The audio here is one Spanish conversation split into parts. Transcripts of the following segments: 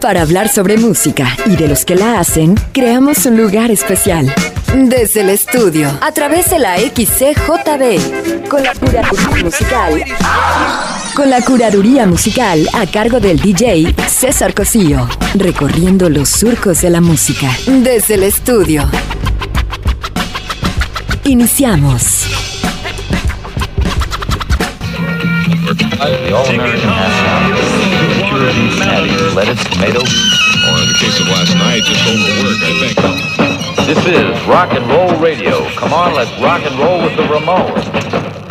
Para hablar sobre música y de los que la hacen, creamos un lugar especial. Desde el estudio, a través de la XCJB, con la curaduría musical. Con la curaduría musical a cargo del DJ César Cosío, recorriendo los surcos de la música. Desde el estudio. Iniciamos. The All-American National. Pure beef patties, lettuce, tomato. Or in the case of last night, just overwork, I think. This is Rock and Roll Radio. Come on, let's rock and roll with the Ramones.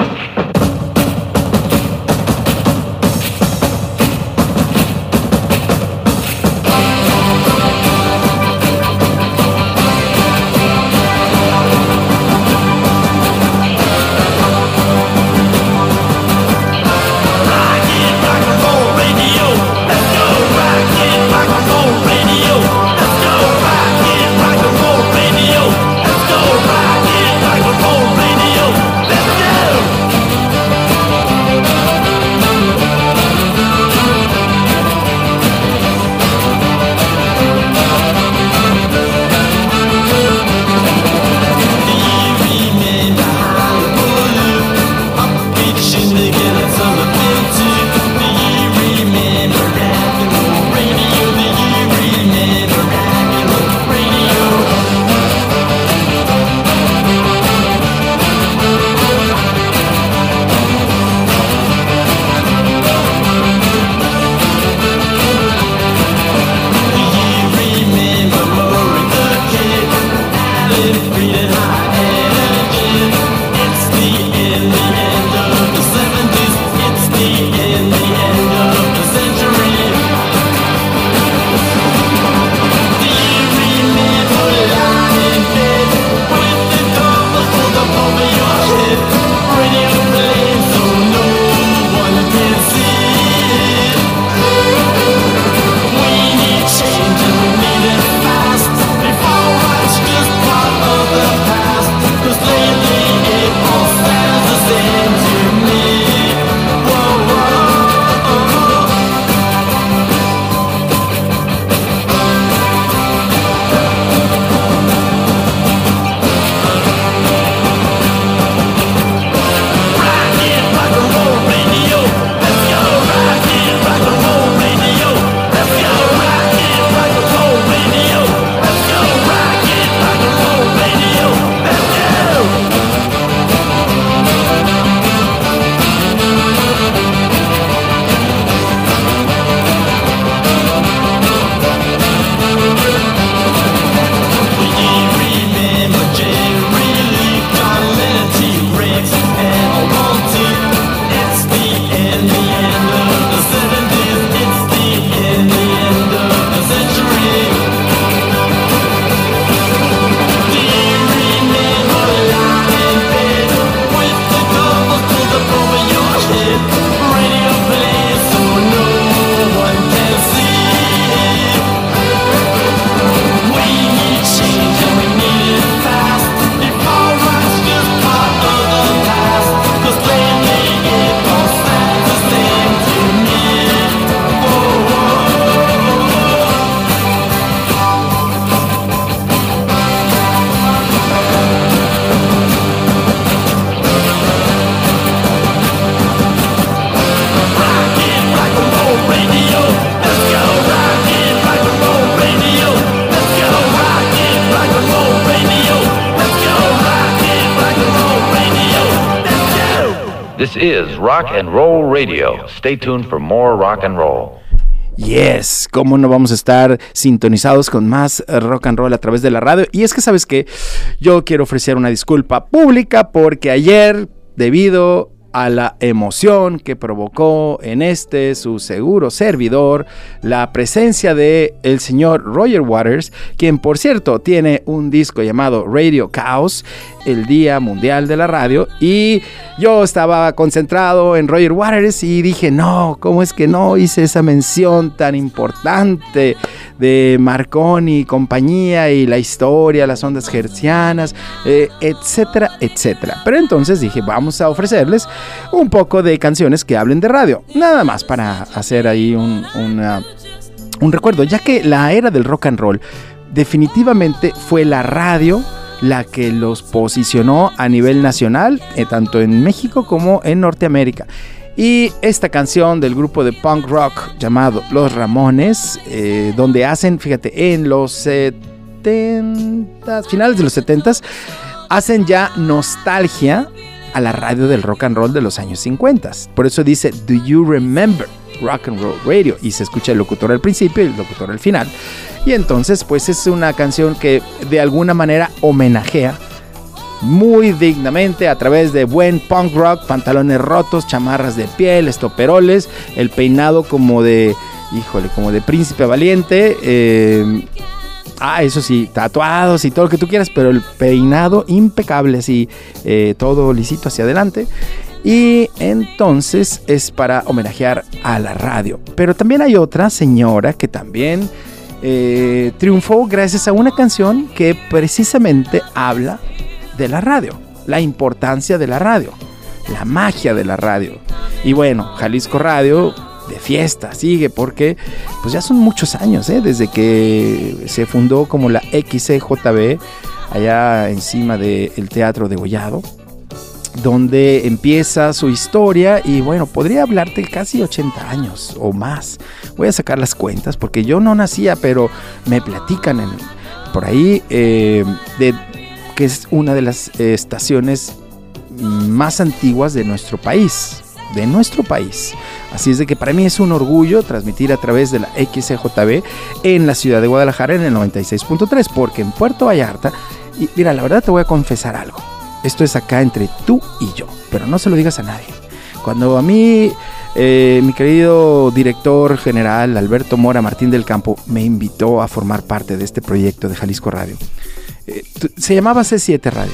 Is Rock and Roll Radio. Stay tuned for more rock and roll. Yes, cómo no vamos a estar sintonizados con más rock and roll a través de la radio. Y es que sabes que yo quiero ofrecer una disculpa pública porque ayer, debido a la emoción que provocó en este su seguro servidor la presencia de el señor Roger Waters, quien por cierto tiene un disco llamado Radio Chaos el Día Mundial de la Radio y yo estaba concentrado en Roger Waters y dije, no, ¿cómo es que no hice esa mención tan importante de Marconi y compañía y la historia, las ondas hercianas, eh, etcétera, etcétera? Pero entonces dije, vamos a ofrecerles un poco de canciones que hablen de radio, nada más para hacer ahí un, un recuerdo, ya que la era del rock and roll definitivamente fue la radio la que los posicionó a nivel nacional, eh, tanto en México como en Norteamérica. Y esta canción del grupo de punk rock llamado Los Ramones, eh, donde hacen, fíjate, en los 70, finales de los 70, hacen ya nostalgia a la radio del rock and roll de los años 50. Por eso dice, Do You Remember? Rock and Roll Radio y se escucha el locutor al principio y el locutor al final. Y entonces pues es una canción que de alguna manera homenajea muy dignamente a través de buen punk rock, pantalones rotos, chamarras de piel, estoperoles, el peinado como de, híjole, como de príncipe valiente. Eh, ah, eso sí, tatuados y todo lo que tú quieras, pero el peinado impecable, así, eh, todo lisito hacia adelante. Y entonces es para homenajear a la radio. Pero también hay otra señora que también eh, triunfó gracias a una canción que precisamente habla de la radio, la importancia de la radio, la magia de la radio. Y bueno, Jalisco Radio de fiesta sigue porque pues ya son muchos años, ¿eh? desde que se fundó como la XCJB allá encima del Teatro de Gollado donde empieza su historia y bueno, podría hablarte casi 80 años o más. Voy a sacar las cuentas porque yo no nacía, pero me platican por ahí eh, de que es una de las eh, estaciones más antiguas de nuestro país, de nuestro país. Así es de que para mí es un orgullo transmitir a través de la XCJB en la ciudad de Guadalajara en el 96.3, porque en Puerto Vallarta, y mira, la verdad te voy a confesar algo esto es acá entre tú y yo, pero no se lo digas a nadie. Cuando a mí, eh, mi querido director general Alberto Mora Martín del Campo me invitó a formar parte de este proyecto de Jalisco Radio, eh, se llamaba C7 Radio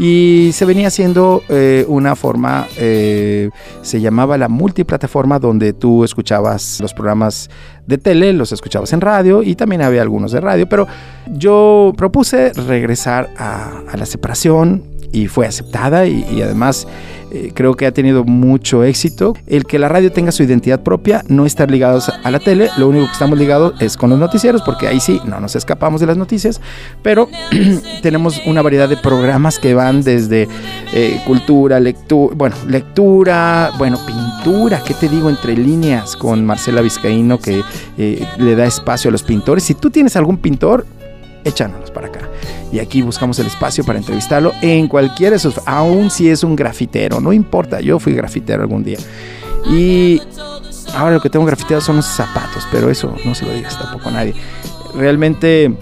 y se venía haciendo eh, una forma, se llamaba la multiplataforma donde tú escuchabas los programas de tele, los escuchabas en radio y también había algunos de radio, pero yo propuse regresar a la separación y fue aceptada y, además eh, creo que ha tenido mucho éxito. El que la radio tenga su identidad propia, no estar ligados a la tele, lo único que estamos ligados es con los noticieros, porque ahí sí, no nos escapamos de las noticias, pero tenemos una variedad de programas que van desde eh, cultura, lectura, bueno, lectura, bueno, pintura, ¿qué te digo? Entre líneas con Marcela Vizcaíno que eh, le da espacio a los pintores. Si tú tienes algún pintor, échanos para acá. Y aquí buscamos el espacio para entrevistarlo en cualquiera de esos, aun si es un grafitero, no importa, yo fui grafitero algún día. Y ahora lo que tengo grafiteado son los zapatos, pero eso no se lo digas tampoco a nadie. Realmente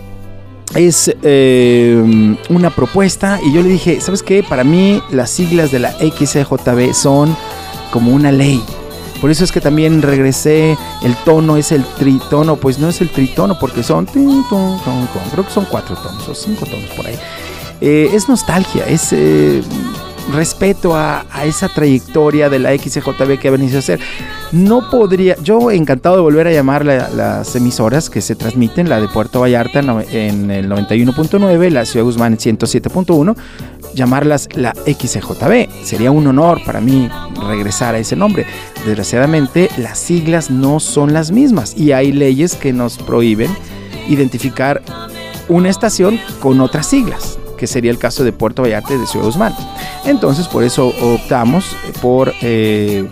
es eh, una propuesta y yo le dije, ¿sabes qué? Para mí las siglas de la XCJB son como una ley. Por eso es que también regresé, el tono es el tritono, pues no es el tritono porque son, creo que son cuatro tonos o cinco tonos por ahí. Eh, es nostalgia, es eh, respeto a, esa trayectoria de la XJB que ha venido a hacer. No podría, yo encantado de volver a llamar las emisoras que se transmiten, la de Puerto Vallarta en el 91.9, la Ciudad Guzmán en 107.1, llamarlas la XJB. Sería un honor para mí regresar a ese nombre. Desgraciadamente, las siglas no son las mismas y hay leyes que nos prohíben identificar una estación con otras siglas que sería el caso de Puerto Vallarta y de Ciudad Guzmán. Entonces, por eso optamos por eh,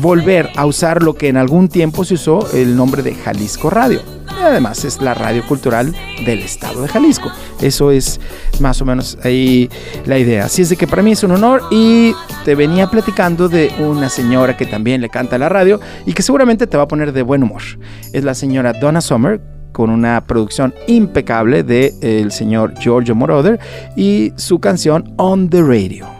volver a usar lo que en algún tiempo se usó el nombre de Jalisco Radio. Además es la radio cultural del estado de Jalisco. Eso es más o menos ahí la idea. Así es de que para mí es un honor y te venía platicando de una señora que también le canta a la radio y que seguramente te va a poner de buen humor. Es la señora Donna Summer con una producción impecable de el señor Giorgio Moroder y su canción On the Radio.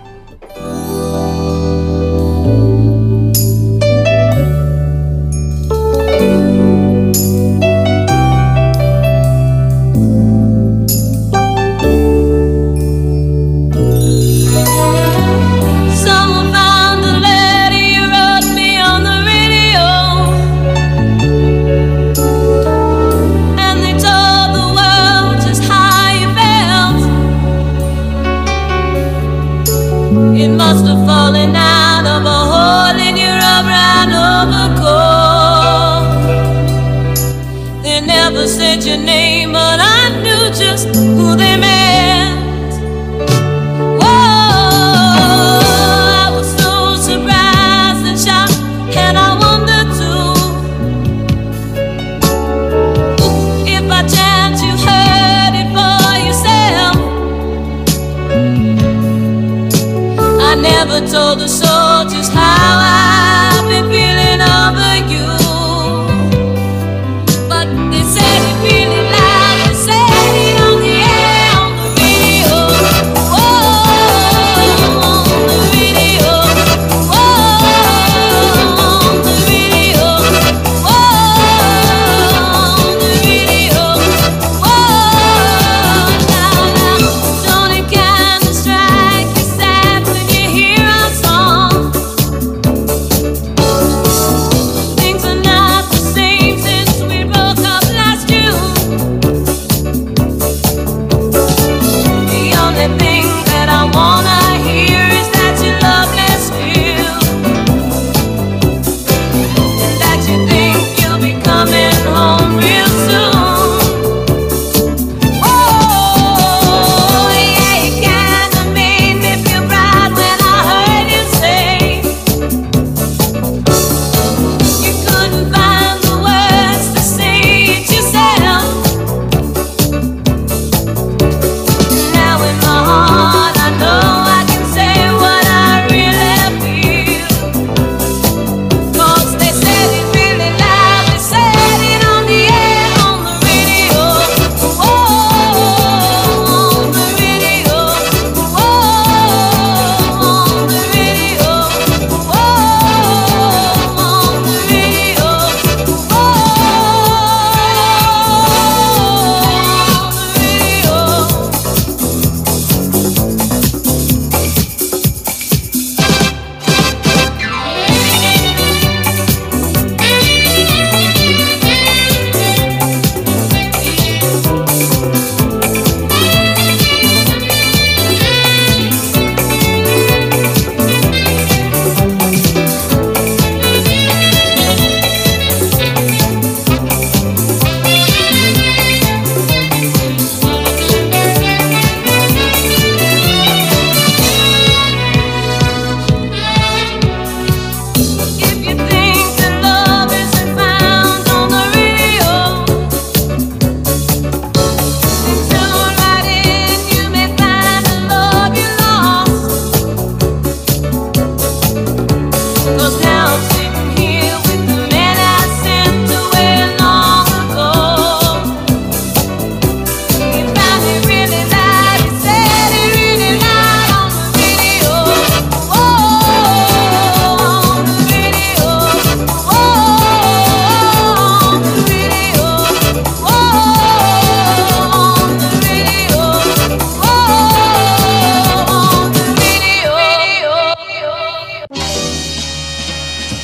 never said your name, but I knew just.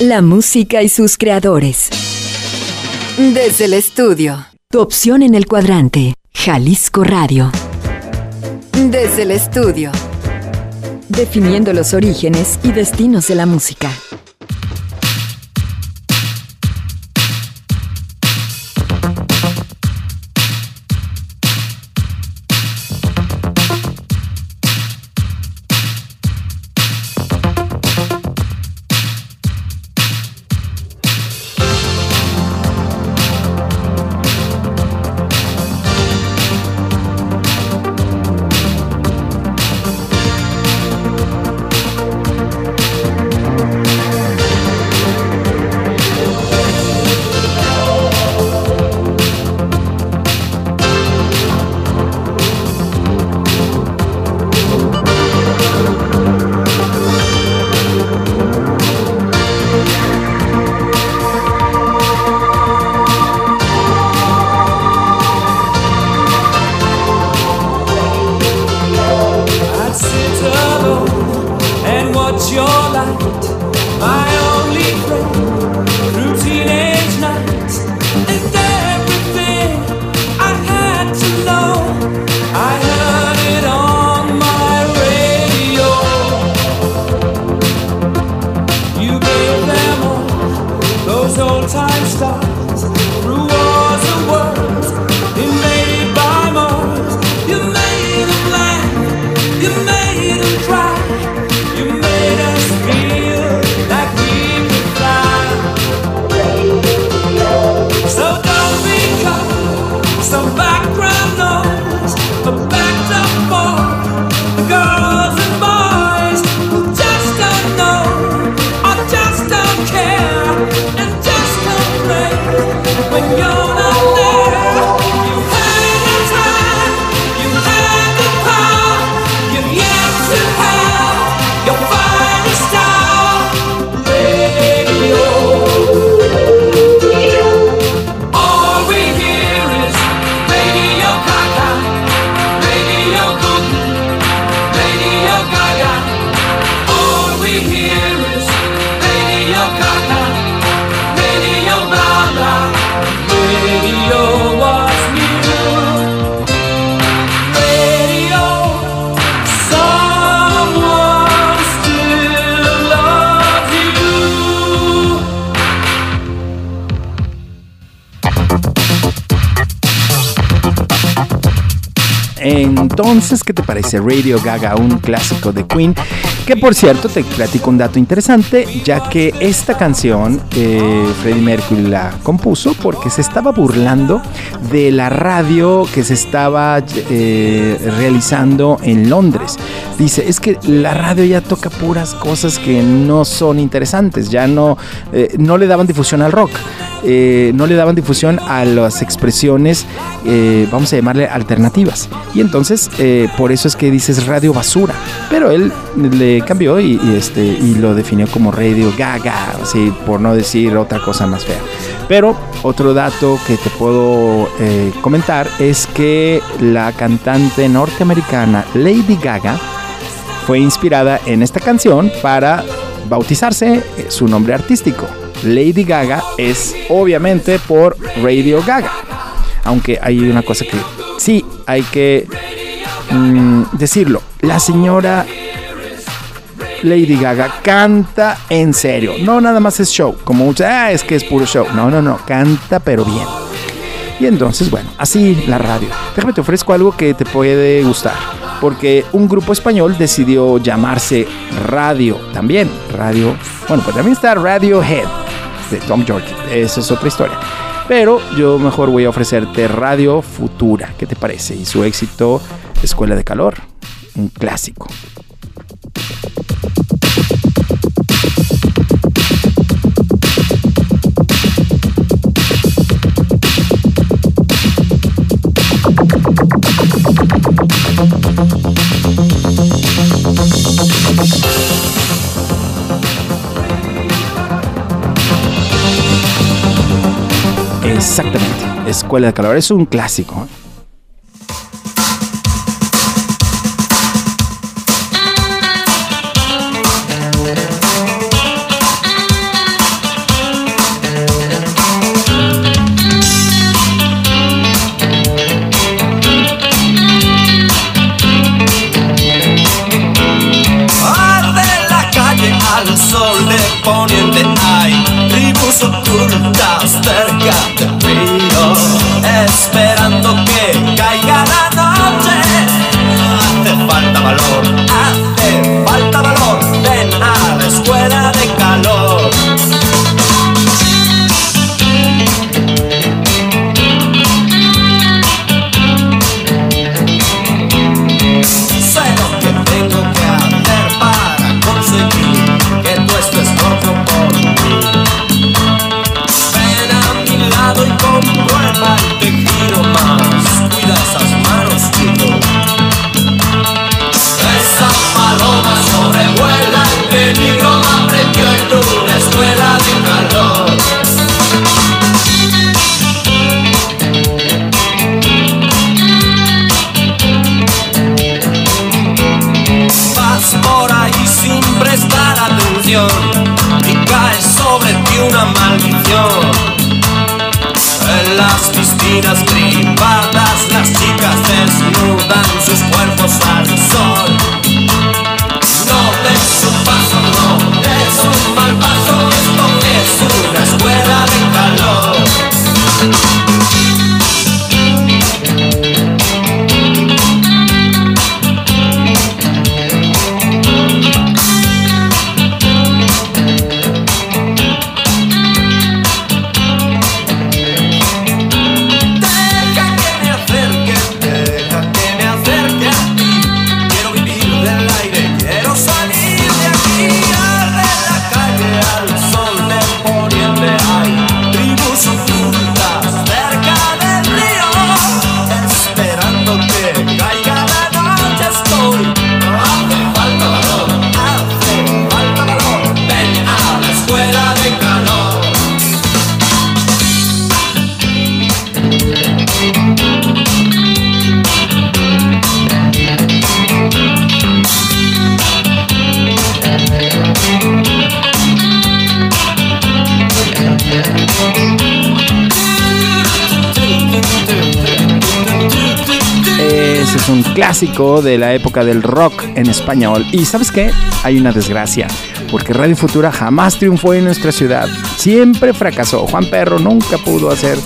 La música y sus creadores. Desde el estudio. Tu opción en el cuadrante. Jalisco Radio. Desde el estudio. Definiendo los orígenes y destinos de la música. Te parece Radio Gaga, un clásico de Queen? Que por cierto, te platico un dato interesante, ya que esta canción eh, Freddie Mercury la compuso porque se estaba burlando de la radio que se estaba eh, realizando en Londres. Dice, es que la radio ya toca puras cosas que no son interesantes, ya no, eh, no le daban difusión al rock. no le daban difusión a las expresiones, vamos a llamarle alternativas. Y entonces, por eso es que dices radio basura. Pero él le cambió y, y, este, y lo definió como radio gaga, así, por no decir otra cosa más fea. Pero otro dato que te puedo eh, comentar es que la cantante norteamericana Lady Gaga fue inspirada en esta canción para bautizarse eh, su nombre artístico. Lady Gaga es obviamente por Radio Gaga. Aunque hay una cosa que sí hay que mm, decirlo. La señora Lady Gaga canta en serio. No nada más es show. Como muchas, ah, es que es puro show. No, no, no. Canta pero bien. Y entonces, bueno, así la radio. Déjame te ofrezco algo que te puede gustar. Porque un grupo español decidió llamarse Radio también. Radio. Bueno, pues también está Radiohead de Tom York. Esa es otra historia. Pero yo mejor voy a ofrecerte Radio Futura. ¿Qué te parece? Y su éxito, Escuela de Calor. Un clásico. Exactamente. Escuela de Calor es un clásico. Privadas las chicas desnudan sus cuerpos al sol. Clásico de la época del rock en español. Y sabes qué? Hay una desgracia, porque Radio Futura jamás triunfó en nuestra ciudad. Siempre fracasó. Juan Perro nunca pudo hacer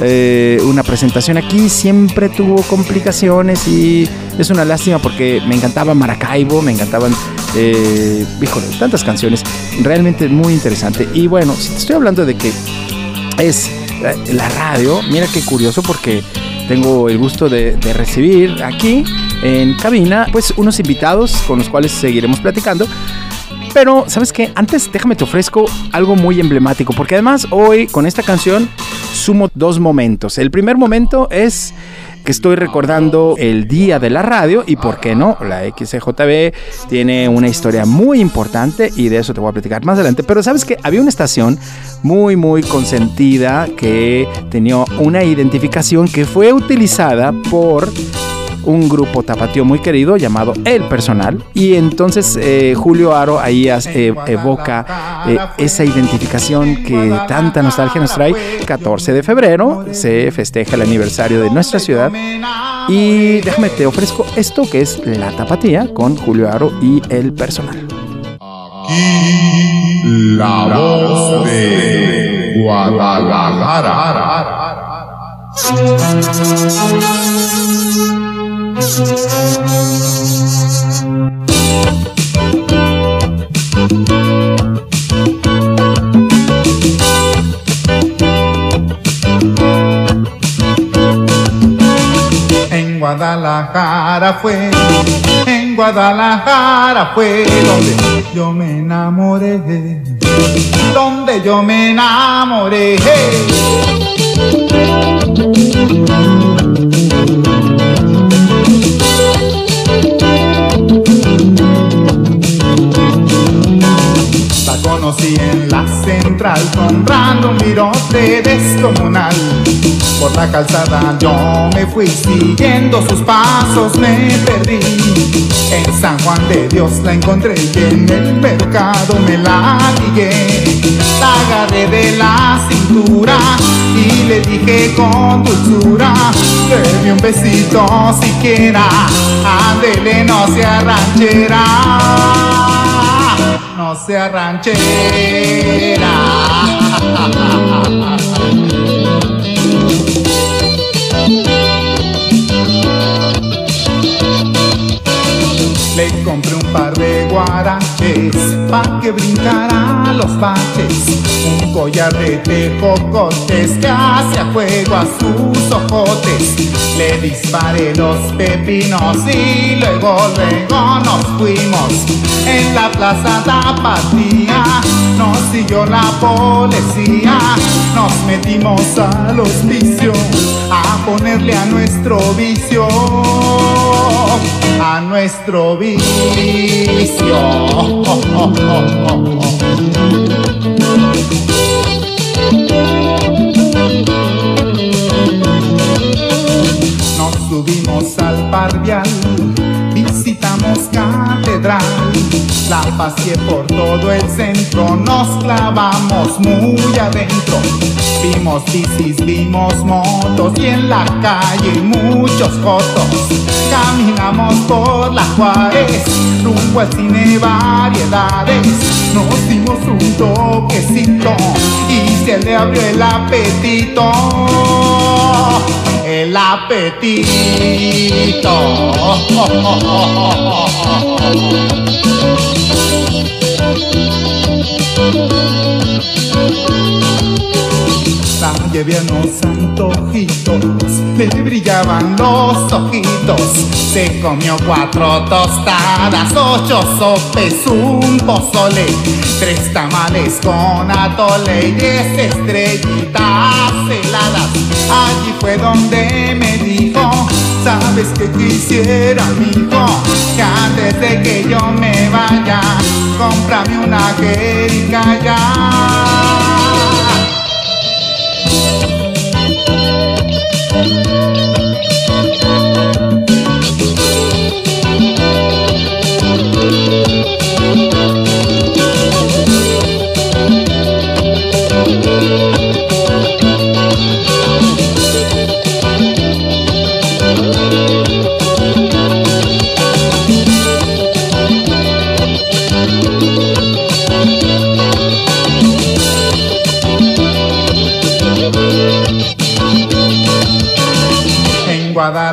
eh, una presentación aquí, siempre tuvo complicaciones y es una lástima porque me encantaba Maracaibo, me encantaban, eh, híjole, tantas canciones, realmente muy interesante. Y bueno, si te estoy hablando de que es eh, la radio, mira qué curioso porque tengo el gusto de, recibir aquí en cabina pues unos invitados con los cuales seguiremos platicando. Pero, ¿sabes qué? Antes déjame te ofrezco algo muy emblemático, porque además hoy con esta canción sumo dos momentos. El primer momento es que estoy recordando el día de la radio y por qué no, la XCJB tiene una historia muy importante y de eso te voy a platicar más adelante. Pero sabes que había una estación muy muy consentida que tenía una identificación que fue utilizada por un grupo tapatío muy querido llamado El Personal. Y entonces eh, Julio Aro ahí eh, evoca eh, esa identificación que tanta nostalgia nos trae. 14 de febrero se festeja el aniversario de nuestra ciudad. Y déjame, te ofrezco esto que es La Tapatía con Julio Aro y El Personal. La voz de Guadalajara. En Guadalajara fue, en Guadalajara fue donde yo me enamoré, donde yo me enamoré. Virote descomunal. Por la calzada yo me fui siguiendo sus pasos, me perdí. En San Juan de Dios la encontré y en el mercado me la ligué. La agarré de la cintura y le dije con dulzura, deme un besito siquiera, ándele no sea ranchera no sea ranchera. Le compré un par de guaraches pa' que brincara los baches. Un collar de tejocotes que hace a fuego a sus ojotes. Le disparé los pepinos y luego, luego nos fuimos. En la plaza Tapatía nos siguió la policía. Nos metimos al hospicio a ponerle a nuestro vicio a nuestro vicio. Nos subimos al parvial, visitamos catedral, la paseé por todo el centro, nos clavamos muy adentro. Vimos bicis, vimos motos y en la calle muchos fotos. Caminamos por la Juárez, rumbo al cine variedades. Nos dimos un toquecito y se le abrió el apetito. El apetito. unos antojitos, le brillaban los ojitos. Se comió cuatro tostadas, ocho sopes, un pozole, tres tamales con atole y diez estrellitas heladas. Allí fue donde me dijo, sabes que quisiera, mijo, que antes de que yo me vaya, cómprame una jerica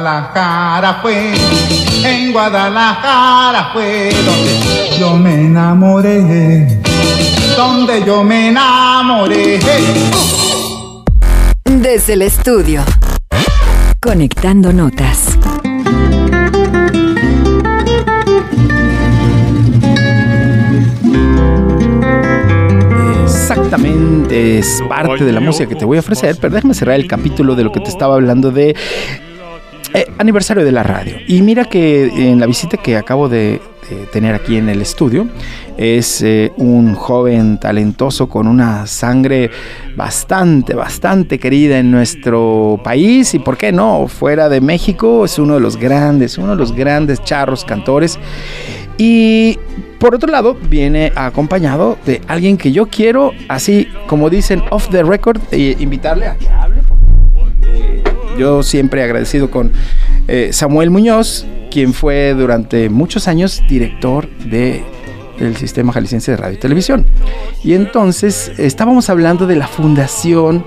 Guadalajara fue, en Guadalajara fue donde yo me enamoré, donde yo me enamoré. Desde el estudio. Conectando notas. Exactamente, es parte de la música que te voy a ofrecer, pero déjame cerrar el capítulo de lo que te estaba hablando de eh, aniversario de la radio. Y mira que en la visita que acabo de, de tener aquí en el estudio es eh, un joven talentoso con una sangre bastante, bastante querida en nuestro país y por qué no, fuera de México es uno de los grandes, uno de los grandes charros cantores. Y por otro lado, viene acompañado de alguien que yo quiero, así como dicen off the record, eh, invitarle a que hable. Yo siempre agradecido con eh, Samuel Muñoz, quien fue durante muchos años director de el Sistema Jalisciense de Radio y Televisión. Y entonces estábamos hablando de la fundación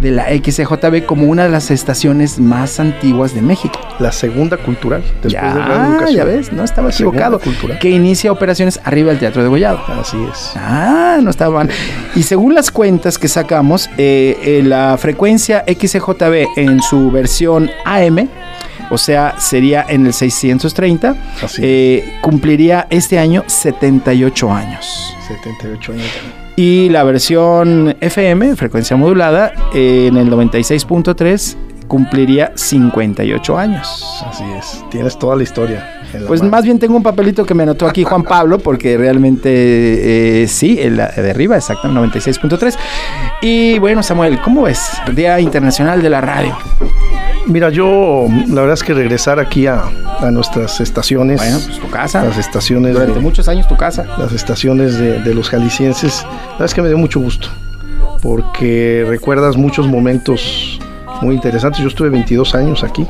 de la XCJB como una de las estaciones más antiguas de México. La segunda cultural. Después Ya, de Radio Educación. ya ves, no estaba La equivocado. cultural. Que inicia operaciones arriba del Teatro de Gollado. Así es. Ah, no estaban. Y según las cuentas que sacamos, eh, eh, la frecuencia XCJB en su versión AM, o sea, sería en el 630, Así eh, cumpliría este año 78 años. 78 años. Y la versión FM, frecuencia modulada, en el 96.3 cumpliría 58 años. Así es. Tienes toda la historia. la Pues mano. más bien tengo un papelito que me anotó aquí Juan Pablo, porque realmente eh, sí, el de arriba, exacto, 96.3. Y bueno, Samuel, ¿cómo ves? Día Internacional de la Radio. Mira, yo la verdad es que regresar aquí a, a nuestras estaciones, Bueno, pues tu casa. las estaciones Durante de, muchos años tu casa. las estaciones de, de los jaliscienses, la verdad es que me dio mucho gusto, porque recuerdas muchos momentos muy interesantes. Yo estuve 22 años aquí,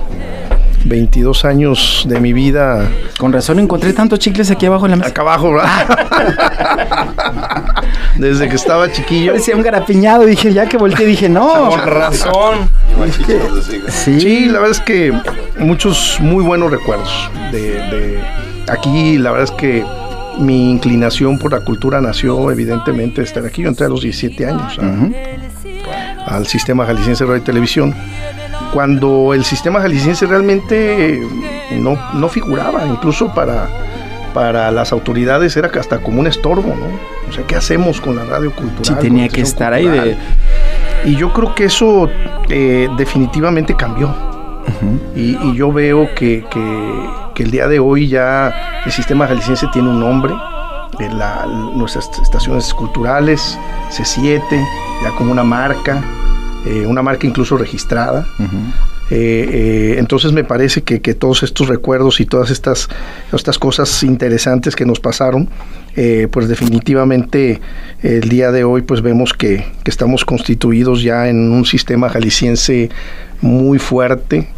22 años de mi vida Con razón encontré tantos chicles aquí abajo en la mesa. acá abajo, ¿verdad? Desde que estaba chiquillo. Parecía un garapiñado, dije, ya que volteé, dije, no. razón. Sí, Sí, la verdad es que muchos muy buenos recuerdos de, de- aquí. La verdad es que mi inclinación por la cultura nació evidentemente de estar aquí. Yo entré a los 17 años a- al sistema jalisciense de radio y televisión. Cuando el sistema jalisciense realmente eh, no, no figuraba, incluso para, para las autoridades era hasta como un estorbo, ¿no? O sea, ¿qué hacemos con la radio cultural? Sí, tenía que estar ahí de... Y yo creo que eso eh, definitivamente cambió. y, y yo veo que, que- que el día de hoy ya el sistema jalisciense tiene un nombre. La- nuestras estaciones culturales, C7, ya como una marca, eh, una marca incluso registrada. Eh, eh, entonces me parece que, que todos estos recuerdos y todas estas, estas cosas interesantes que nos pasaron, pues definitivamente el día de hoy pues vemos que, que estamos constituidos ya en un sistema jalisciense muy fuerte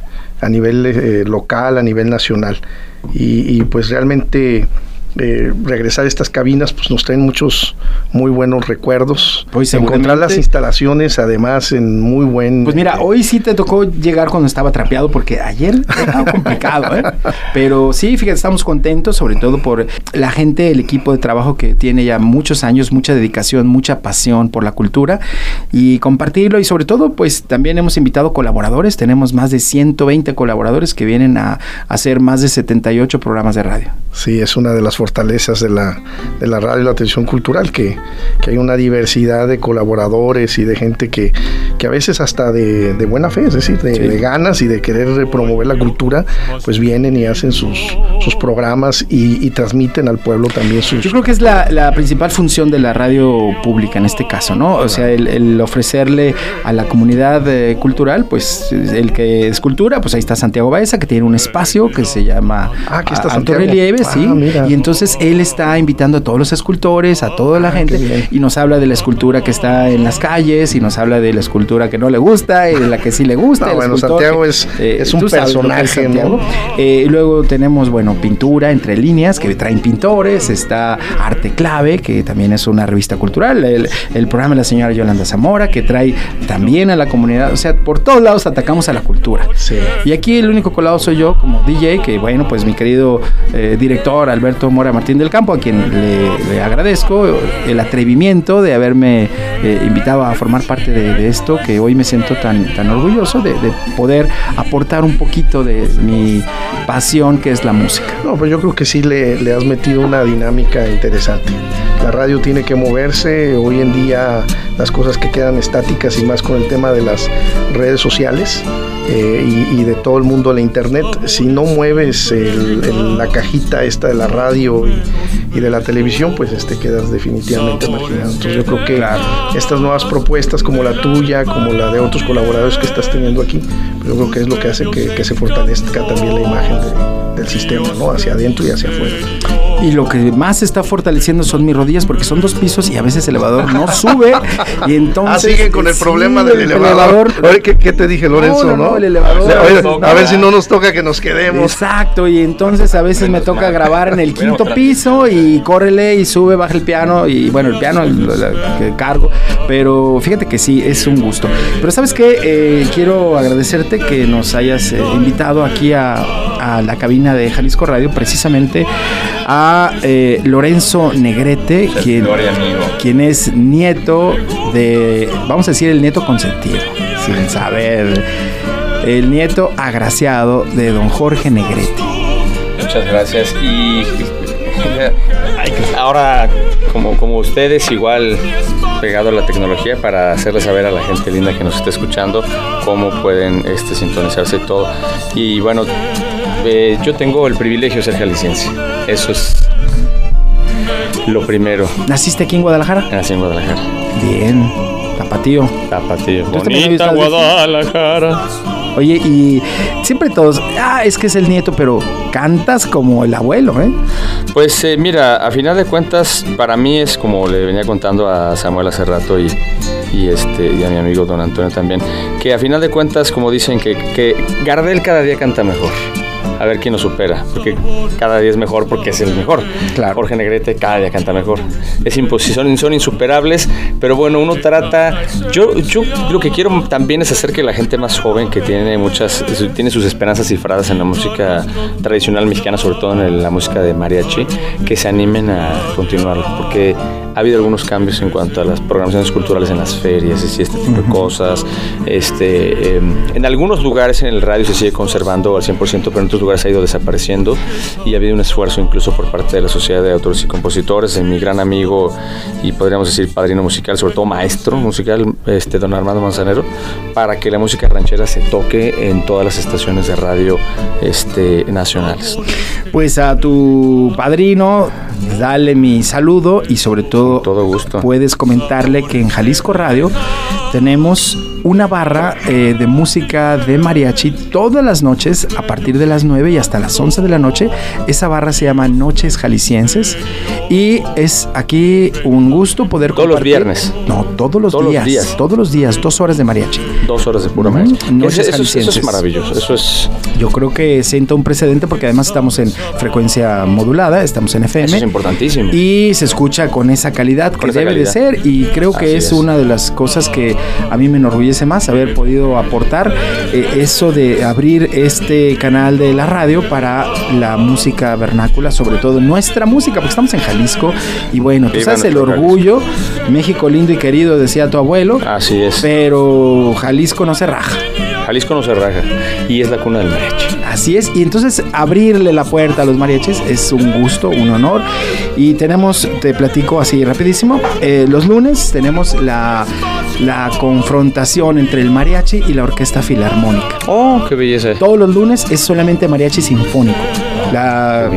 a nivel local, a nivel nacional. Y, y, pues realmente eh, regresar a estas cabinas pues nos traen muchos muy buenos recuerdos. Pues, Encontrar las instalaciones además en muy buen... Pues mira, eh, hoy sí te tocó llegar cuando estaba trapeado, porque ayer estaba complicado, ¿eh? Pero sí, fíjate, estamos contentos, sobre todo por la gente, el equipo de trabajo que tiene ya muchos años, mucha dedicación, mucha pasión por la cultura y compartirlo. Y sobre todo, pues también hemos invitado colaboradores, tenemos más de 120 colaboradores que vienen a hacer más de 78 programas de radio. Sí, es una de las fortalezas de la, de la radio y la televisión cultural, que, que hay una diversidad de colaboradores y de gente que, que a veces hasta de, de buena fe, es decir, de, Sí. de ganas y de querer promover la cultura, pues vienen y hacen sus, sus programas y, y transmiten al pueblo también sus... Yo creo que es la, la principal función de la radio pública en este caso, ¿no? O sea, el, el ofrecerle a la comunidad eh, cultural, pues el que es cultura, pues ahí está Santiago Baeza, que tiene un espacio que se llama Ah, aquí está Santiago. Relieve, escultores, sí. Ah, mira. Y entonces él está invitando a todos los escultores, a toda la Ah, gente, y nos habla de la escultura que está en las calles, y nos habla de la escultura que no le gusta, y de la que sí le gusta. No, bueno, Santiago es- es un es personaje. ¿no? Eh, luego tenemos, bueno, pintura entre líneas, que traen pintores, está Arte Clave, que también es una revista cultural, el, el programa de la señora Yolanda Zamora, que trae también a la comunidad, o sea, por todos lados atacamos a la cultura. Sí. Y aquí el único colado soy yo como DJ, que bueno, pues mi querido eh, director Alberto Mora Martín del Campo, a quien le, agradezco el atrevimiento de haberme eh, invitado a formar parte de, esto, que hoy me siento tan, tan orgulloso de, de poder aportar un poquito de mi pasión, que es la música. No, pues yo creo que sí le, has metido una dinámica interesante. La radio tiene que moverse, hoy en día las cosas que quedan estáticas y más con el tema de las redes sociales eh, y, de todo el mundo la internet, si no mueves la cajita esta de la radio y, y de la televisión, pues este quedas definitivamente marginado. Entonces yo creo que estas nuevas propuestas como la tuya, como la de otros colaboradores que estás teniendo aquí, pues yo creo que es lo que hace que, que se fortalezca también la imagen de- del sistema, ¿no? Hacia adentro y hacia afuera. Y lo que más se está fortaleciendo son mis rodillas, porque son dos pisos y a veces el elevador no sube. y entonces. ah, siguen con el sí, problema del el elevador. Oye, ¿qué, qué te dije, Lorenzo? No, No, no, no, el elevador. A ver, No, a ver no. si no nos toca que nos quedemos. Exacto, y entonces a veces me toca grabar en el quinto piso y córrele y sube, baja el piano y bueno, el piano el- cargo, pero fíjate que sí, es un gusto. Pero sabes qué, quiero agradecerte que nos hayas eh, invitado aquí a, a la cabina de Jalisco Radio, precisamente a eh, Lorenzo Negrete, quien, quien es nieto de, vamos a decir, el nieto consentido, sin saber, el nieto agraciado de don Jorge Negrete. Muchas gracias. Y ahora, como, como ustedes, igual pegado a la tecnología para hacerles saber a la gente linda que nos está escuchando cómo pueden este, sintonizarse y todo. Y bueno, eh, yo tengo el privilegio de ser jalisciense. Eso es lo primero. ¿Naciste aquí en Guadalajara? Nací en Guadalajara. Bien, tapatío. Tapatío. Bonita Guadalajara. Oye, y siempre todos, ah, es que es el nieto, pero cantas como el abuelo, ¿eh? Pues eh, mira, a final de cuentas, para mí es como le venía contando a Samuel hace rato y, y, este, y a mi amigo don Antonio también, que a final de cuentas, como dicen, que, que Gardel cada día canta mejor. A ver quién lo supera, porque cada día es mejor porque es el mejor. Jorge Negrete cada día canta mejor. Es imposible, son, insuperables, pero bueno, uno trata. Yo, yo lo que quiero también es hacer que la gente más joven, que tiene muchas, tiene sus esperanzas cifradas en la música tradicional mexicana, sobre todo en la música de mariachi, que se animen a continuarlo, porque ha habido algunos cambios en cuanto a las programaciones culturales en las ferias y este tipo de cosas. Este, eh, en algunos lugares en el radio se sigue conservando al 100%, pero en otros lugares ha ido desapareciendo y ha habido un esfuerzo incluso por parte de la Sociedad de Autores y Compositores, de mi gran amigo y podríamos decir padrino musical, sobre todo maestro musical, este, don Armando Manzanero, para que la música ranchera se toque en todas las estaciones de radio este, nacionales. Pues a tu padrino, dale mi saludo y sobre todo, todo gusto. puedes comentarle que en Jalisco Radio tenemos una barra eh, de música de mariachi todas las noches a partir de las 9 y hasta las 11 de la noche. Esa barra se llama Noches Jaliscienses y es aquí un gusto poder Todos los compartir- viernes. No, todos los Todos los días, días. Todos los días, dos horas de mariachi. Dos horas de pura mariachi. Noches eso, es- eso es Jaliscienses. maravilloso. Eso es, Yo creo que sienta un precedente porque además estamos en frecuencia modulada, estamos en FM. eso es importantísimo. Y se escucha con esa calidad que esa debe calidad. de ser y creo que es, es. una de las cosas que a mí me enorgullece más haber podido aportar eh, eso de abrir este canal de la radio para la música vernácula, sobre todo nuestra música, porque estamos en Jalisco y bueno, tú sabes el orgullo, México lindo y querido, decía tu abuelo, Así es. pero Jalisco no se raja. Jalisco no se raja y es la cuna del mariachi. Así es, y entonces abrirle la puerta a los mariachis es un gusto, un honor. Y tenemos, te platico así rapidísimo, eh, los lunes tenemos la, la confrontación entre el mariachi y la orquesta filarmónica. Oh, qué belleza. Todos los lunes es solamente mariachi sinfónico. La,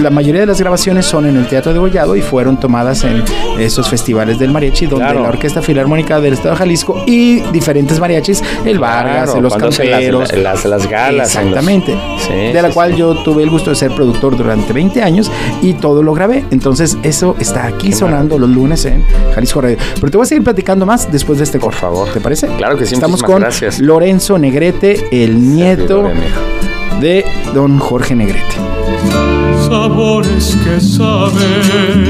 la mayoría de las grabaciones son en el Teatro de Gollado y fueron tomadas en esos festivales del mariachi, donde Claro. la Orquesta Filarmónica del Estado de Jalisco y diferentes mariachis, el Vargas, Claro, los Camperos. las- las- las galas los- Exactamente. Sí, de la sí, cual sí. yo tuve el gusto de ser productor durante 20 años y todo lo grabé. Entonces, eso está aquí sonando los lunes en Jalisco Radio. Pero te voy a seguir platicando más después de este corte. Por favor. ¿Te parece? Claro que sí, Estamos con gracias. Lorenzo Negrete, el nieto. De don Jorge Negrete. sabores que saben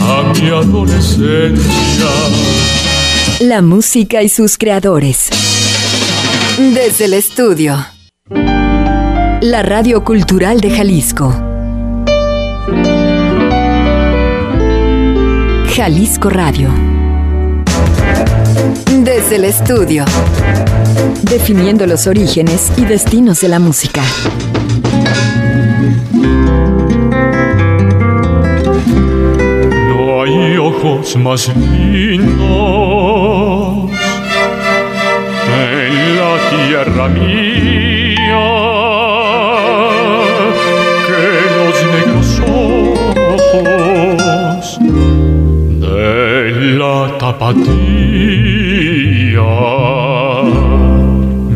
a mi adolescencia. La música y sus creadores. Desde el estudio. La Radio Cultural de Jalisco. Jalisco Radio. Desde el estudio. Definiendo los orígenes y destinos de la música. No hay ojos más lindos en la tierra mía que los negros ojos de la tapatía.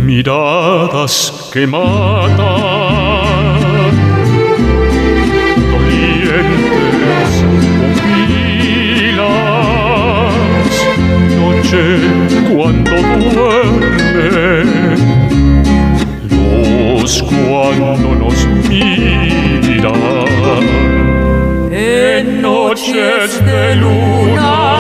Miradas que matan dolientes pupilas, noche cuando duermen, luz cuando nos miran, en noches de luna.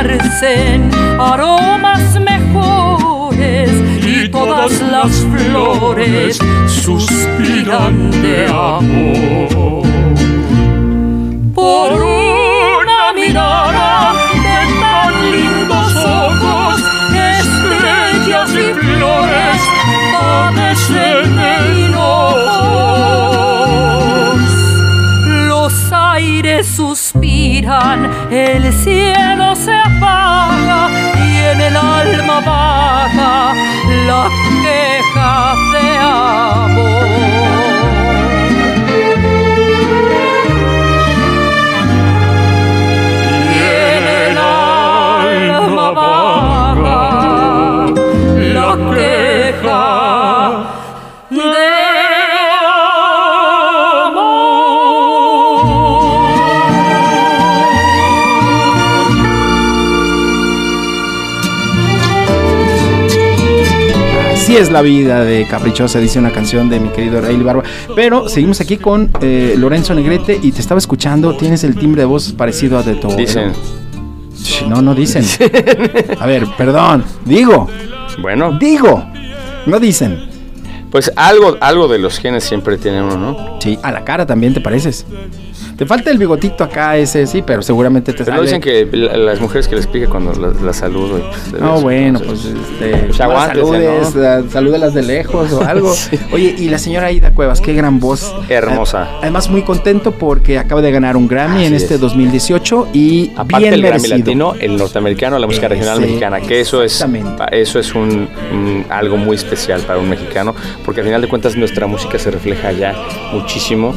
Esparcen aromas mejores y todas las flores suspiran de amor. Por una mirada de tan lindos ojos, estrellas y flores padecen enojo. Los aires el cielo se apaga y en el alma baja la queja de amor. Es la vida de Caprichosa, dice una canción de mi querido Rayleigh Barba. Pero seguimos aquí con eh, Lorenzo Negrete y te estaba escuchando. Tienes el timbre de voz parecido a de tu Dicen. No, no dicen. A ver, perdón. Digo, Bueno, digo. No dicen. pues algo, algo de los genes siempre tiene uno, ¿no? Sí, a la cara también te pareces. Te falta el bigotito acá, ese sí, pero seguramente te Pero no dicen que la- las mujeres que les pique cuando las saludo. y, pues, No, bueno, pues entonces, este. Pues saludes, ¿no? salúdelas de lejos o algo. Sí. Oye, y la señora Aida Cuevas, qué gran voz. Hermosa. Además, muy contento porque acaba de ganar un Grammy Así en este es. 2018 y Aparte bien el Grammy. Latino, el norteamericano, la música regional Ese, mexicana, que eso es eso es un, un- algo muy especial para un mexicano, porque al final de cuentas nuestra música se refleja allá muchísimo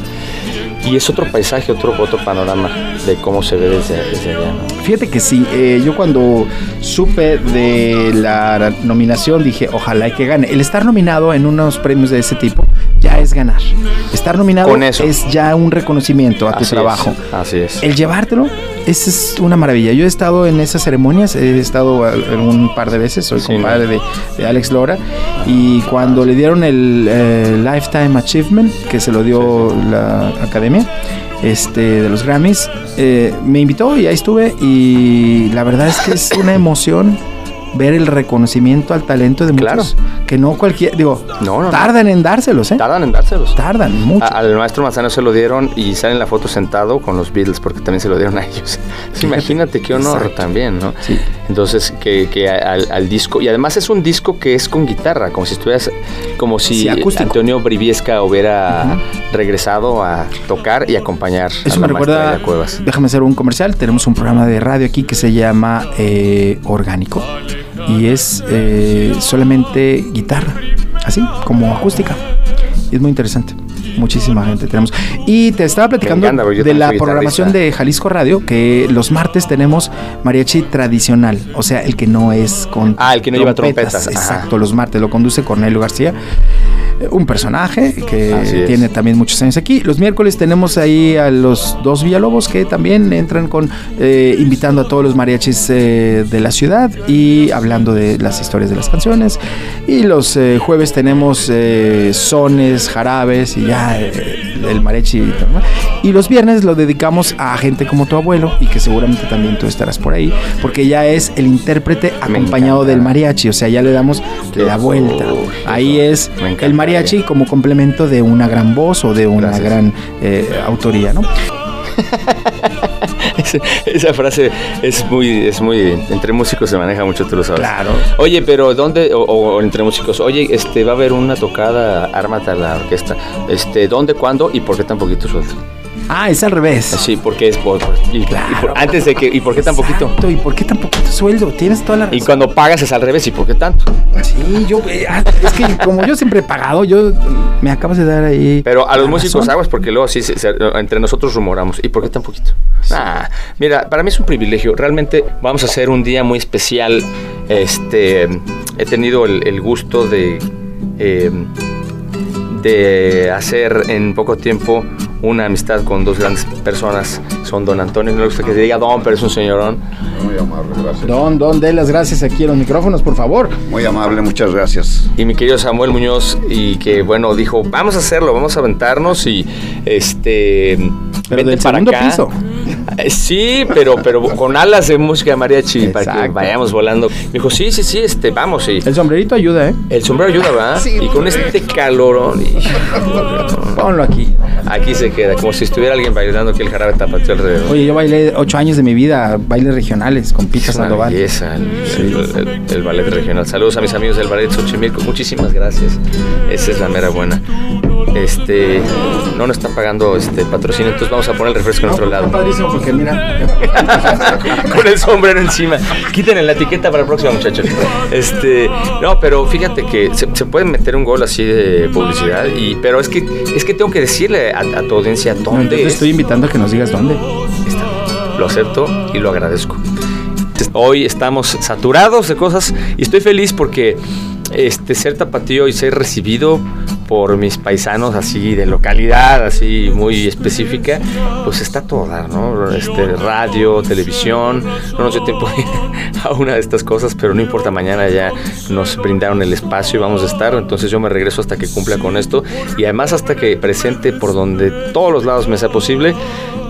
y es otro paisaje, otro otro panorama de cómo se ve desde, desde allá. Fíjate que sí, eh, yo cuando supe de la nominación dije, ojalá y que gane. El estar nominado en unos premios de ese tipo ya es ganar. Estar nominado Con eso. es ya un reconocimiento a tu Así es, trabajo. así es. El llevártelo, esa es una maravilla. Yo he estado en esas ceremonias, he estado un par de veces, soy Sí, compadre de, de Alex Lora, y cuando le dieron el eh, Lifetime Achievement, que se lo dio la academia este, de los Grammys, eh, me invitó y ahí estuve, y la verdad es que es una emoción ver el reconocimiento al talento de Claro. muchos, que no cualquier, digo, No, no, no. tardan en dárselos, ¿eh? Tardan en dárselos. Tardan mucho. A- al maestro Manzano se lo dieron y sale en la foto sentado con los Beatles porque también se lo dieron a ellos. Imagínate qué honor Exacto. también, ¿no? Sí. Entonces, que, que al, al disco, y además es un disco que es con guitarra, como si estuvieras, como si Sí. Antonio Briviesca hubiera regresado a tocar y acompañar a Eso me recuerda, Cuevas. déjame hacer un comercial, tenemos un programa de radio aquí que se llama eh, Orgánico y es eh, solamente guitarra, así como acústica. Es muy interesante. Muchísima gente tenemos. Y te estaba platicando encanta, de la programación de Jalisco Radio, que los martes tenemos mariachi tradicional, o sea, el que no es con Ah, el que no lleva trompetas, ajá. Exacto, los martes lo conduce Cornelio García un personaje que tiene también muchos años aquí. Los miércoles tenemos ahí a los dos Villalobos que también entran con eh, invitando a todos los mariachis eh, de la ciudad y hablando de las historias de las canciones. Y los eh, jueves tenemos eh, sones, jarabes y ya eh, el mariachi. normal. Y los viernes lo dedicamos a gente como tu abuelo y que seguramente también tú estarás por ahí, porque ya es el intérprete acompañado del mariachi, o sea, ya le damos la vuelta. Ahí es el mariachi como complemento de una gran voz o de una Gracias. gran eh, autoría, ¿no? Esa frase es muy, es muy, entre músicos se maneja mucho, tú lo sabes. Claro. Oye, pero ¿dónde, o, o entre músicos, oye, este, va a haber una tocada, ármate a la orquesta, este, ¿dónde, cuándo y por qué tan poquito sueldo? Ah, es al revés. Sí, porque es por, y, y Claro. por- antes de que, ¿y por qué tan poquito? ¿Y por qué tan poquito sueldo? Tienes toda la razón. Y cuando pagas es al revés, ¿y por qué tanto? Sí, yo, eh, ah, es que como yo siempre he pagado, yo me acabas de dar ahí. Pero a los músicos razón. aguas porque luego sí, se- se- entre nosotros rumoramos. ¿Y por qué tan poquito? Ah, mira, para mí es un privilegio. Realmente vamos a hacer un día muy especial. Este, he tenido el, el gusto de, eh, de hacer en poco tiempo una amistad con dos grandes personas. Son don Antonio, no me gusta que se diga don, pero es un señorón. Muy amable, gracias. Don, don, dé las gracias aquí en los micrófonos, por favor. Muy amable, muchas gracias. y mi querido Samuel Muñoz y que bueno dijo vamos a hacerlo vamos a aventarnos y este Pero vente del para segundo acá. piso. Eh, sí pero pero con alas de música de mariachi para que Exacto. vayamos volando me dijo sí sí sí este vamos y El sombrerito ayuda, ¿eh? el sombrero ayuda ¿verdad? Sí, y con este calorón y- Ponlo aquí. aquí se queda como si estuviera alguien bailando aquí el jarabe tapateo alrededor Oye, yo bailé ocho años de mi vida, bailes regionales con Pita Sandoval. belleza el, el- el- el ballet regional. Saludos a mis amigos del ballet Xochimilco. Muchísimas gracias. Esa es la mera buena. Este, no nos están pagando este patrocinio, entonces vamos a poner el refresco en otro lado. padrísimo porque mira. Con el sombrero encima. Quítenle la etiqueta para el próximo, muchachos. Este, no, pero fíjate que se, se puede meter un gol así de publicidad, y, pero es que, es que tengo que decirle a, a tu audiencia No, dónde entonces te es. estoy invitando a que nos digas dónde. Está. Lo acepto y lo agradezco. Hoy estamos saturados de cosas y estoy feliz porque este ser tapatío y ser recibido por mis paisanos así de localidad, así muy específica, pues está toda, ¿no? Este, radio, televisión, no nos dio tiempo de ir a una de estas cosas, pero no importa, mañana ya nos brindaron el espacio y vamos a estar, entonces yo me regreso hasta que cumpla con esto y además hasta que presente por donde todos los lados me sea posible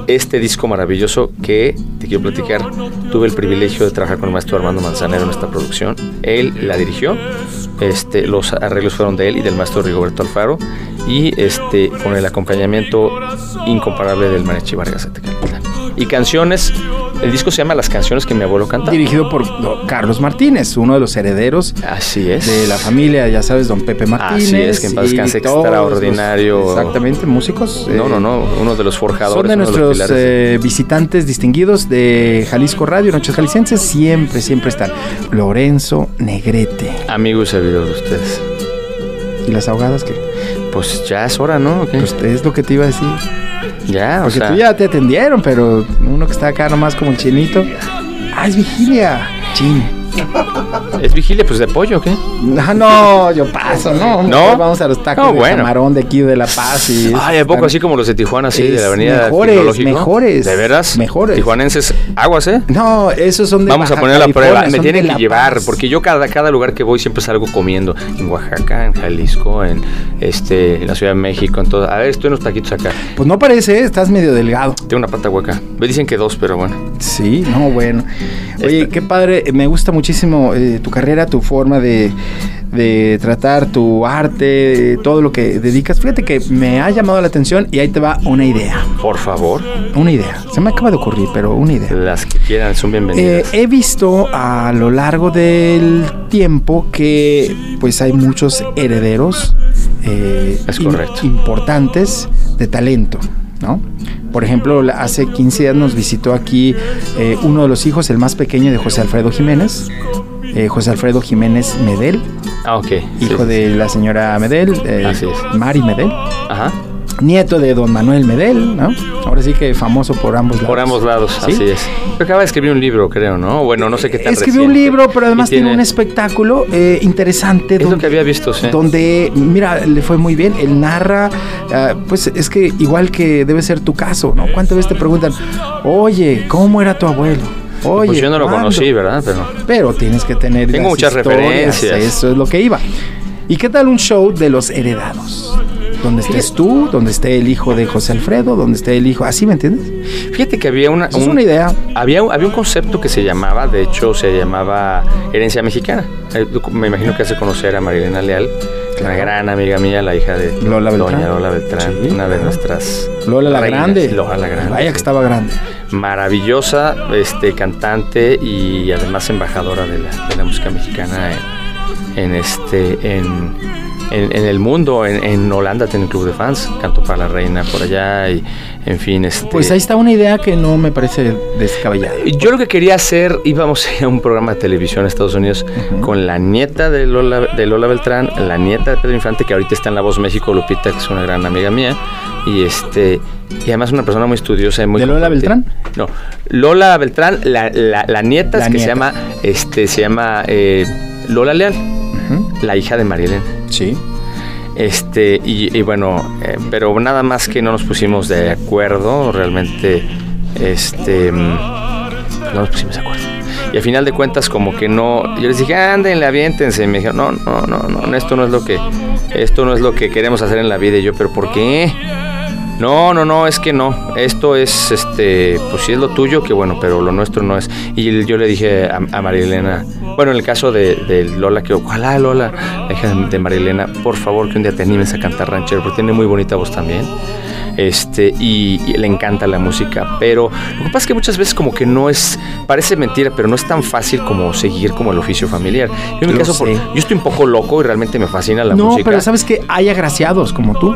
este disco maravilloso que te quiero platicar. Tuve el privilegio de trabajar con el maestro Armando Manzanero en esta producción. Él la dirigió. Este, los arreglos fueron de él y del maestro Rigoberto Alfaro. Y este, con el acompañamiento incomparable del Mariachi Vargas de Tecalitlán. Y canciones. El disco se llama Las canciones que mi abuelo cantaba. Dirigido por no, Carlos Martínez, uno de los herederos Así es. de la familia, ya sabes, don Pepe Martínez. Así es, que en paz descanse, los- extraordinario. exactamente, músicos. No, eh, no, no. Uno de los forjadores. Son de nuestros pilares. eh, visitantes distinguidos de Jalisco Radio, Noches Jaliscienses, siempre, siempre están. Lorenzo Negrete. Amigo y servidor de ustedes. ¿Y las ahogadas que Pues ya es hora, ¿no? ¿O qué? Pues es lo que te iba a decir. ya, o Porque sea. tú ya te atendieron, pero uno que está acá nomás como el chinito. Ah, es vigilia. Chin. ¿Es vigilia pues de pollo o qué? Ah, no, yo paso, ¿no? ¿No? Vamos a los tacos No, de bueno. camarón de aquí de La Paz y... Ay, ¿a poco así como los de Tijuana, así, de la avenida mejores, Tecnológico? mejores, ¿De veras? mejores. Tijuanenses, aguas, ¿eh? No, esos son de Vamos a poner la prueba. Me tienen que llevar, porque yo cada, cada lugar que voy siempre salgo comiendo. En Oaxaca, en Jalisco, en este, en la Ciudad de México, en todo. A ver, estoy en unos taquitos acá. Pues no parece, ¿eh? estás medio delgado. Tengo una pata hueca. Me dicen que dos, pero bueno. Sí, no, bueno. Oye, Este- qué padre, me gusta muchísimo eh, tu carrera, tu forma de, de tratar tu arte, todo lo que dedicas. Fíjate que me ha llamado la atención y ahí te va una idea. Por favor, Una idea. Se me acaba de ocurrir, pero una idea. las que quieran son Eh, bienvenidas. he visto a lo largo del tiempo que pues hay muchos herederos eh, Es importantes de talento, ¿no? Por ejemplo, hace 15 días nos visitó aquí eh, uno de los hijos, el más pequeño de José Alfredo Jiménez, eh, José Alfredo Jiménez Medel, ah, ok. hijo sí. de la señora Medel, eh, Así es. Mari Medel, Ajá. Nieto de don Manuel Medel, ¿no? Ahora sí que famoso por ambos lados. Por ambos lados, ¿Sí? así es. Acaba de escribir un libro, creo, ¿no? Bueno, no sé qué tan Escribió un libro, pero además tiene, un espectáculo eh, interesante. Es lo donde- que había visto, sí. Donde, mira, le fue muy bien. Él narra, ah, pues es que igual que debe ser tu caso, ¿no? ¿Cuántas veces te preguntan, oye, ¿cómo era tu abuelo? Oye, Pues yo no lo ¿cuándo?". conocí, ¿verdad? Pero Pero tienes que tener. Tengo muchas referencias. Eso es lo que iba. ¿Y qué tal un show de los heredados? Donde estés tú, donde esté el hijo de José Alfredo, donde esté el hijo. ¿Así me entiendes? fíjate que había una, es una idea. Había, un- había un concepto que se llamaba, de hecho, se llamaba herencia mexicana. Eh, Me imagino que hace conocer a Marilena Leal, una gran amiga mía, la hija de Lola Beltrán. Doña Lola Beltrán, Sí, una de claro. nuestras Lola la reinas. Grande. Lola la Grande. Vaya que estaba grande. Maravillosa este, cantante y además embajadora de la, de la música mexicana en, este en, en- en el mundo. En, en Holanda tiene un club de fans, canto para la reina por allá y en fin. Este, Pues ahí está una idea que no me parece descabellada. Yo lo que quería hacer, íbamos a ir a un programa de televisión en Estados Unidos con la nieta de Lola, de Lola Beltrán, la nieta de Pedro Infante, que ahorita está en La Voz México, Lupita, que es una gran amiga mía, y este y además una persona muy estudiosa y muy ¿De Lola. Beltrán? No, Lola Beltrán, la, la, la nieta La es que nieta. se llama, este, se llama eh, Lola Leal, la hija de Marielena. Sí. Este, y, y bueno, eh, pero nada más que no nos pusimos de acuerdo, realmente, este, mm, no nos pusimos de acuerdo. Y al final de cuentas, como que no, yo les dije, ándenle, aviéntense. Y me dijeron, no, no, no, no, esto no es lo que, esto no es lo que queremos hacer en la vida. Y yo, pero ¿por qué? No, no, no, es que no. Esto es, este, pues sí es lo tuyo, que bueno, pero lo nuestro no es. Y yo le dije a, a Marilena, bueno, en el caso de, de Lola, que ojalá Lola, la hija de, Marilena, por favor que un día te animes a cantar ranchero, porque tiene muy bonita voz también. Este, y, y le encanta la música, pero lo que pasa es que muchas veces como que no es, parece mentira, pero no es tan fácil como seguir como el oficio familiar. Yo en mi caso, por- yo estoy un poco loco y realmente me fascina la no, música. pero sabes que hay agraciados como tú.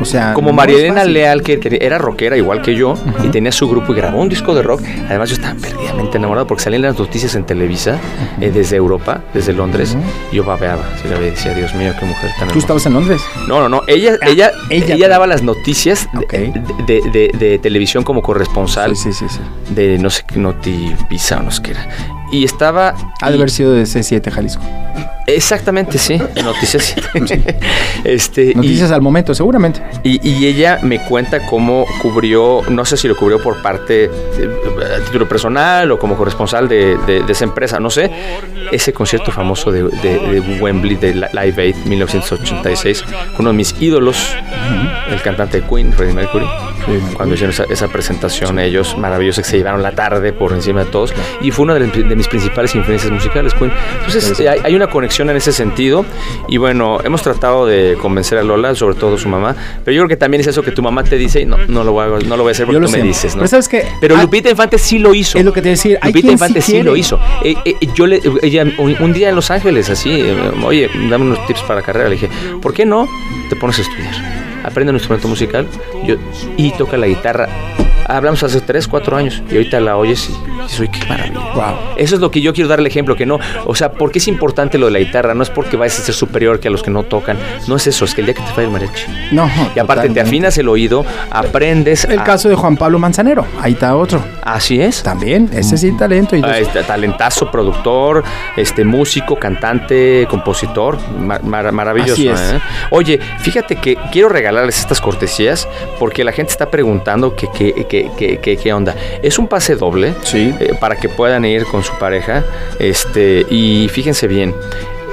O sea, Como no Marielena fácil. Leal, que era rockera igual que yo, y tenía su grupo y grabó un disco de rock. Además, yo estaba perdidamente enamorado porque salían las noticias en Televisa eh, desde Europa, desde Londres. y yo babeaba. Así la decía, Dios mío, qué mujer tan ¿Tú hermosa". estabas en Londres? No, no, no. Ella, Ah, ella, ella, ella, daba las noticias de, Ok. de- de- de televisión como corresponsal Sí, sí, sí, sí. de no sé qué Notivisa o no sé qué era. Y estaba. Ha de haber sido de C7 Jalisco. Exactamente, sí. Noticias. este, y- Noticias al momento, seguramente. y, y ella me cuenta cómo cubrió, no sé si lo cubrió por parte, de, a título personal o como corresponsal de, de- de esa empresa, no sé, ese concierto famoso de, de- de Wembley, de Live Aid 1986, con uno de mis ídolos, el cantante Queen, Freddie Mercury, cuando hicieron esa, esa presentación ellos, maravillosa, que se llevaron la tarde por encima de todos, y fue una de, de mis principales influencias musicales, Queen. Entonces hay, hay una conexión en ese sentido, y bueno, hemos tratado de convencer a Lola, sobre todo su mamá, pero yo creo que también es eso que tu mamá te dice, y no, no lo voy a, no lo voy a hacer porque tú me dices, ¿no? Pero sabes que Pero Lupita Infante sí lo hizo. es lo que te decía. Lupita Infante sí sí, lo hizo. Eh, eh, yo le, ella, un, un día en Los Ángeles, así, eh, oye, dame unos tips para la carrera. Le dije, ¿por qué no te pones a estudiar? Aprende un instrumento musical yo, y toca la guitarra hablamos hace 3, 4 años y ahorita la oyes y dices, "Uy, qué maravilla. Eso es lo que yo quiero dar el ejemplo, que no, o sea, ¿por qué es importante lo de la guitarra? No es porque vayas a ser superior que a los que no tocan, no es eso, es que el día que te falle el mariachi. No, Y aparte te afinas el oído, aprendes. El a- caso de Juan Pablo Manzanero, ahí está otro. Así es. También, ese sí talento. Y Ahí está, talentazo, productor, este músico, cantante, compositor, ma- mar- maravilloso. Así es. ¿eh? Oye, fíjate que quiero regalarles estas cortesías porque la gente está preguntando que que, que- qué onda. Es un pase doble eh, para que puedan ir con su pareja. Este, y fíjense bien.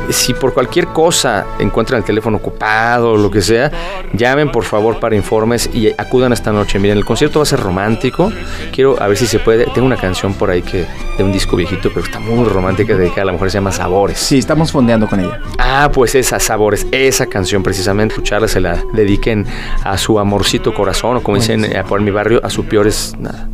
Si por cualquier cosa encuentran el teléfono ocupado o lo que sea, llamen por favor para informes y acudan esta noche. Miren, el concierto va a ser romántico. Quiero a ver si se puede. Tengo una canción por ahí que de un disco viejito, pero está muy romántica, dedicada a la mujer, se llama Sabores. Sí, estamos fondeando con ella. Ah, pues esa, Sabores, esa canción precisamente, escucharla, se la dediquen a su amorcito corazón, o como dicen eh, por mi barrio, a su peores nada.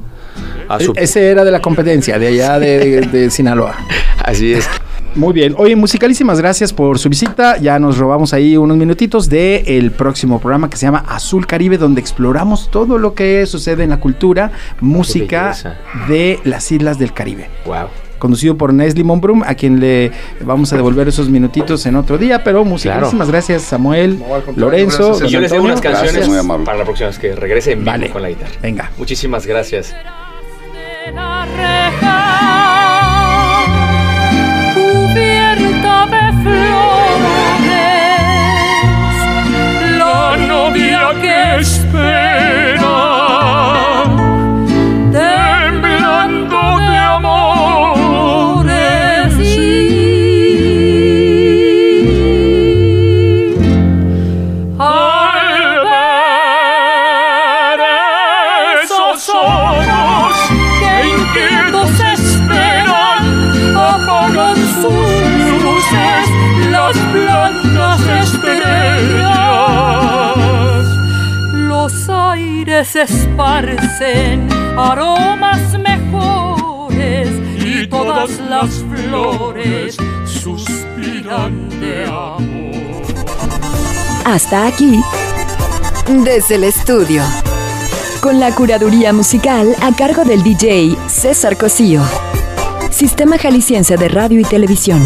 A su, E- Ese era de la competencia, de allá de, de- de Sinaloa. así es. Muy bien. Oye, musicalísimas gracias por su visita. Ya nos robamos ahí unos minutitos del el próximo programa que se llama Azul Caribe, donde exploramos todo lo que sucede en la cultura, música de las islas del Caribe. Wow. Conducido por Nesli Monbrum, a quien le vamos a devolver esos minutitos en otro día. Pero musicalísimas gracias, Samuel, Lorenzo. gracias, Y yo les dejo unas canciones Gracias, para la próxima vez que regrese en Vale. con la guitarra. Venga. Muchísimas gracias. Flores, la novia que espera, esparcen aromas mejores y todas las flores suspiran de amor. Hasta aquí, desde el estudio, con la curaduría musical a cargo del DJ César Cosío. Sistema Jalisciense de Radio y Televisión.